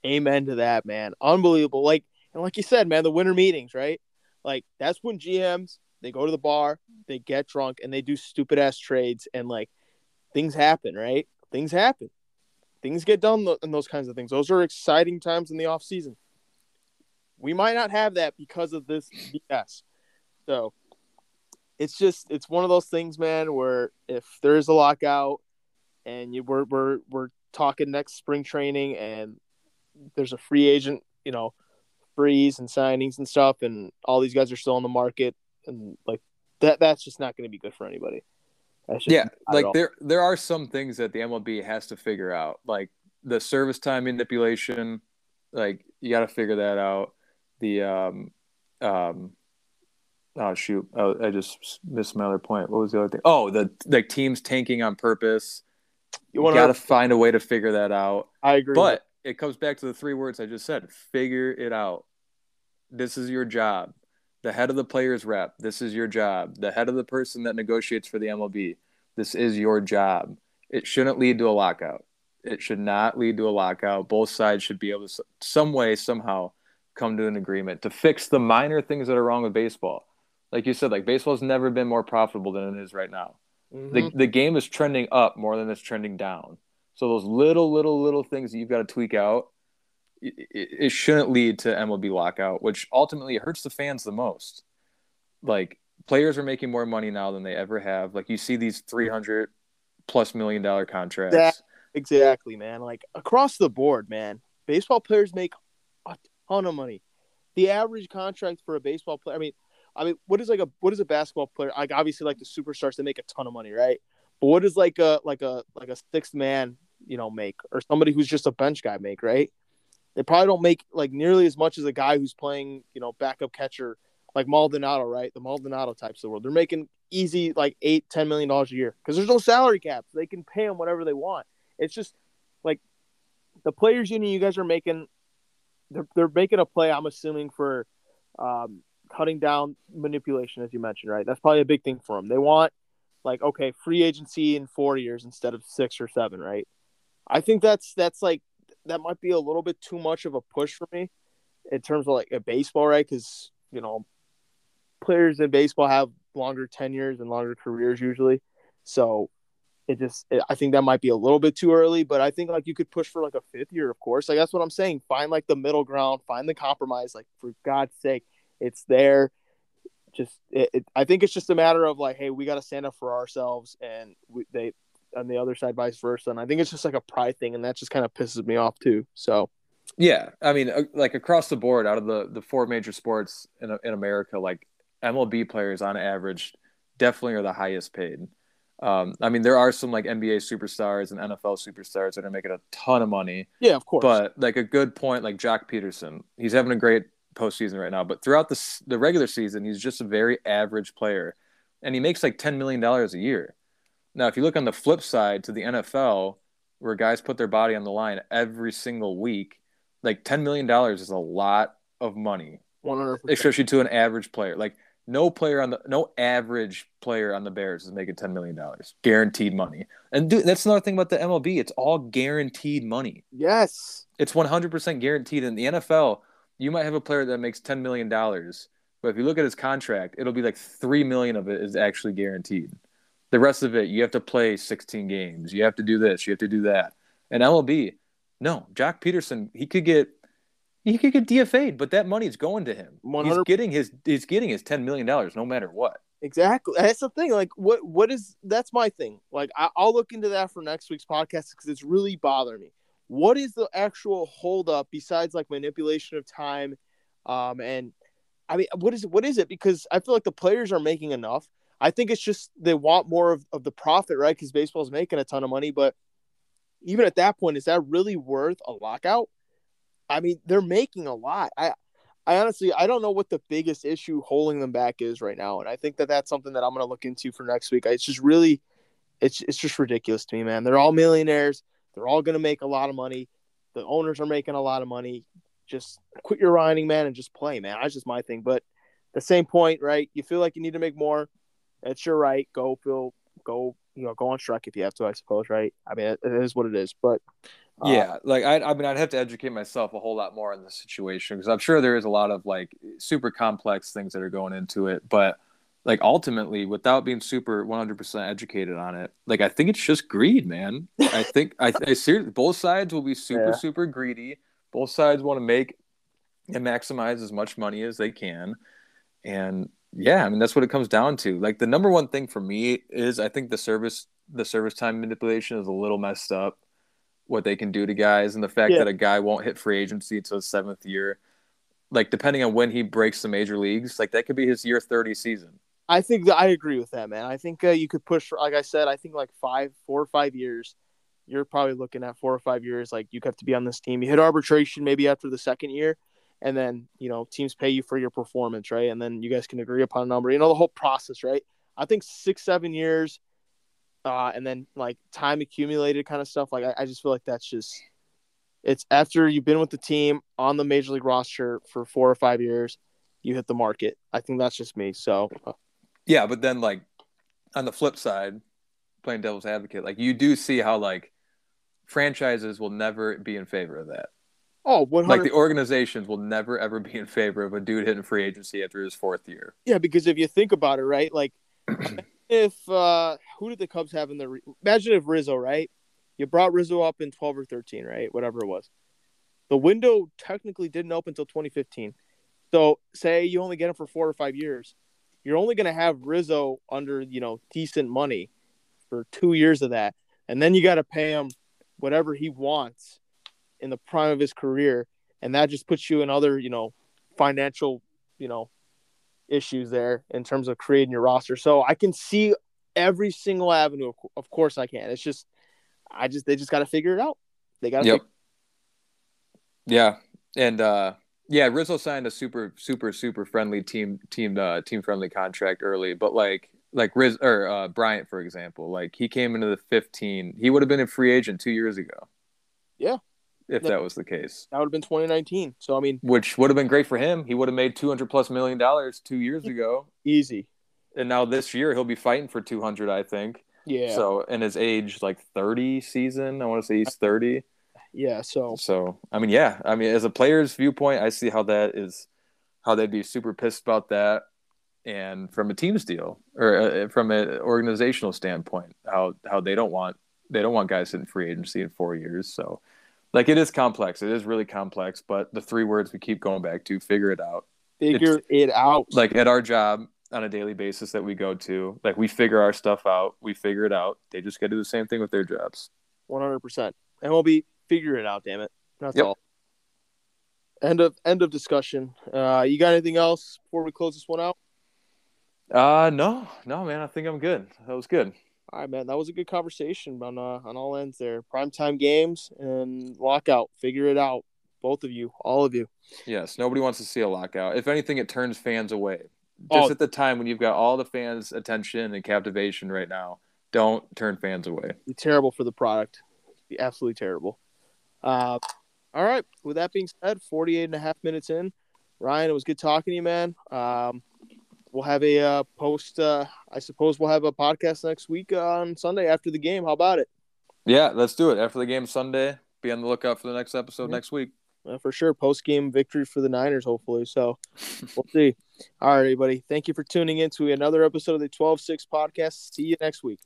Amen to that, man. Unbelievable. Like and like you said, man, the winter meetings, right? Like that's when GMs they go to the bar, they get drunk, and they do stupid ass trades, and like things happen, right? Things happen. Things get done and those kinds of things. Those are exciting times in the off season. We might not have that because of this BS. So it's just it's one of those things, man, where if there is a lockout and you we're we're we're talking next spring training and there's a free agent, you know, freeze and signings and stuff, and all these guys are still on the market, and like that that's just not going to be good for anybody. Yeah, like there there are some things that the MLB has to figure out, like the service time manipulation. Like you got to figure that out. The um um oh shoot, oh, I just missed my other point. What was the other thing? Oh, the like teams tanking on purpose. You, you got to find a way to figure that out. I agree, but it comes back to the three words I just said: figure it out. This is your job the head of the players rep this is your job. The head of the person that negotiates for the mlb this is your job. It shouldn't lead to a lockout. It should not lead to a lockout. Both sides should be able to some way somehow come to an agreement to fix the minor things that are wrong with baseball. Like you said like baseball's never been more profitable than it is right now. Mm-hmm. the, the game is trending up more than it's trending down. So those little little little things that you've got to tweak out it, it shouldn't lead to MLB lockout, which ultimately hurts the fans the most. Like players are making more money now than they ever have. Like you see these three hundred plus million dollar contracts. That, exactly, man. Like across the board, man. Baseball players make a ton of money. The average contract for a baseball player, I mean, I mean, what is like a what is a basketball player? Like obviously, like the superstars, they make a ton of money, right? But what is like a like a like a sixth man, you know, make or somebody who's just a bench guy make, right? They probably don't make like nearly as much as a guy who's playing, you know, backup catcher like Maldonado, right? The Maldonado types of the world. They're making easy like eight, ten million dollars a year because there's no salary caps. They can pay them whatever they want. It's just like the players union. You guys are making. They're they're making a play. I'm assuming for um, cutting down manipulation, as you mentioned, right? That's probably a big thing for them. They want like okay, free agency in four years instead of six or seven, right? I think that's that's like that might be a little bit too much of a push for me in terms of like a baseball, right? Because you know, players in baseball have longer tenures and longer careers usually, so it just it, I think that might be a little bit too early. But I think like you could push for like a fifth year, of course. Like that's what I'm saying. Find like the middle ground, find the compromise. Like for God's sake, it's there. Just it, it I think it's just a matter of like, hey, we got to stand up for ourselves, and we, they on the other side, vice versa. And I think it's just like a pride thing, and that just kind of pisses me off too. So, yeah, I mean, uh, like across the board, out of the the four major sports in in America, like MLB players on average definitely are the highest paid. Um, I mean, there are some like NBA superstars and NFL superstars that are making a ton of money. Yeah, of course. But like a good point, like Joc Pederson, he's having a great postseason right now. But throughout the the regular season, he's just a very average player, and he makes like ten million dollars a year. Now, if you look on the flip side to the NFL, where guys put their body on the line every single week, like $10 million is a lot of money, 100%. especially to an average player. Like, no player on the no average player on the Bears is making ten million dollars guaranteed money. And dude, that's another thing about the MLB; it's all guaranteed money. Yes, it's one hundred percent guaranteed. In the NFL, you might have a player that makes ten million dollars, but if you look at his contract, it'll be like three million of it is actually guaranteed. The rest of it, you have to play 16 games. You have to do this. You have to do that. And MLB, no, Joc Pederson, he could get he could get DFA'd, but that money's going to him. 100 He's getting his he's getting his 10 million dollars no matter what. Exactly. That's the thing. Like, what what is that's my thing. Like, I, will look into that for next week's podcast because it's really bothering me. What is the actual holdup besides like manipulation of time? Um, and I mean, what is it? What is it? Because I feel like the players are making enough. I think it's just they want more of, of the profit, right? Because baseball's making a ton of money. But even at that point, is that really worth a lockout? I mean, they're making a lot. I, I honestly, I don't know what the biggest issue holding them back is right now, and I think that that's something that I'm going to look into for next week. It's just really, it's it's just ridiculous to me, man. They're all millionaires. They're all going to make a lot of money. The owners are making a lot of money. Just quit your whining, man, and just play, man. That's just my thing. But the same point, right? You feel like you need to make more. It's your right. Go feel go you know go on strike if you have to. I suppose, right? I mean, it, it is what it is. But uh, yeah, like I, I mean, I'd have to educate myself a whole lot more on the situation because I'm sure there is a lot of like super complex things that are going into it. But like ultimately, without being super 100% educated on it, like I think it's just greed, man. I [LAUGHS] think I, I seriously, both sides will be super yeah. super greedy. Both sides want to make and maximize as much money as they can, and yeah, I mean that's what it comes down to. Like the number one thing for me is I think the service the service time manipulation is a little messed up. What they can do to guys and the fact yeah. that a guy won't hit free agency until his seventh year, like depending on when he breaks the major leagues, like that could be his year thirty season. I think I agree with that, man. I think uh, you could push for, like I said, I think like five, four or five years. You're probably looking at four or five years. Like you have to be on this team. You hit arbitration maybe after the second year, and then you know teams pay you for your performance, right? And then you guys can agree upon a number. You know the whole process, right? I think six, seven years, uh, and then like time accumulated kind of stuff. Like I, I just feel like that's just it's after you've been with the team on the major league roster for four or five years, you hit the market. I think that's just me. So yeah, but then like on the flip side, playing devil's advocate, like you do see how like franchises will never be in favor of that. Oh, 100 like the organizations will never ever be in favor of a dude hitting free agency after his fourth year. Yeah, because if you think about it, right? Like, [CLEARS THROAT] if uh who did the Cubs have in the? Imagine if Rizzo, right? You brought Rizzo up in twelve or thirteen, right? Whatever it was. The window technically didn't open until 2015. So, say you only get him for four or five years, you're only going to have Rizzo under you know decent money for two years of that, and then you got to pay him whatever he wants in the prime of his career, and that just puts you in other, you know, financial, you know, issues there in terms of creating your roster. So I can see every single avenue. Of course, I can. It's just, I just they just got to figure it out. They got to. Yep. Yeah, and uh, yeah, Rizzo signed a super, super, super friendly team, team, uh, team friendly contract early, but like, like Riz or uh, Bryant, for example, like he came into the 15. He would have been a free agent two years ago. Yeah, if that was the case. That would have been 2019. So I mean, which would have been great for him. He would have made 200 plus million dollars two years ago. Easy. And now this year he'll be fighting for 200, I think. Yeah. So in his age like 30 season, I want to say he's 30. Yeah. So. So I mean, yeah. I mean, as a player's viewpoint, I see how that is, how they'd be super pissed about that, and from a team's deal or uh, from an organizational standpoint, how how they don't want they don't want guys in free agency in four years. So like it is complex. It is really complex, but the three words we keep going back to: figure it out. Figure it's, it out. Like at our job on a daily basis that we go to, like we figure our stuff out. We figure it out. They just got to do the same thing with their jobs. One hundred percent. MLB, figure it out. Damn it. That's yep. all. End of end of discussion. Uh, you got anything else before we close this one out? Uh, no, no, man. I think I'm good. That was good. All right, man. That was a good conversation on uh, on all ends there. Primetime games and lockout. Figure it out, both of you, all of you. Yes, nobody wants to see a lockout. If anything, it turns fans away. Just oh. at the time when you've got all the fans' attention and captivation right now, don't turn fans away. Be terrible for the product. Be absolutely terrible. Uh, all right. With that being said, 48 and a half minutes in. Ryan, it was good talking to you, man. Um, we'll have a uh, post. Uh, I suppose we'll have a podcast next week on Sunday after the game. How about it? Yeah, let's do it after the game Sunday. Be on the lookout for the next episode yeah. next week. Uh, for sure, post game victory for the Niners, hopefully. So [LAUGHS] we'll see. All right, everybody. Thank you for tuning in to another episode of the 12 6 podcast. See you next week.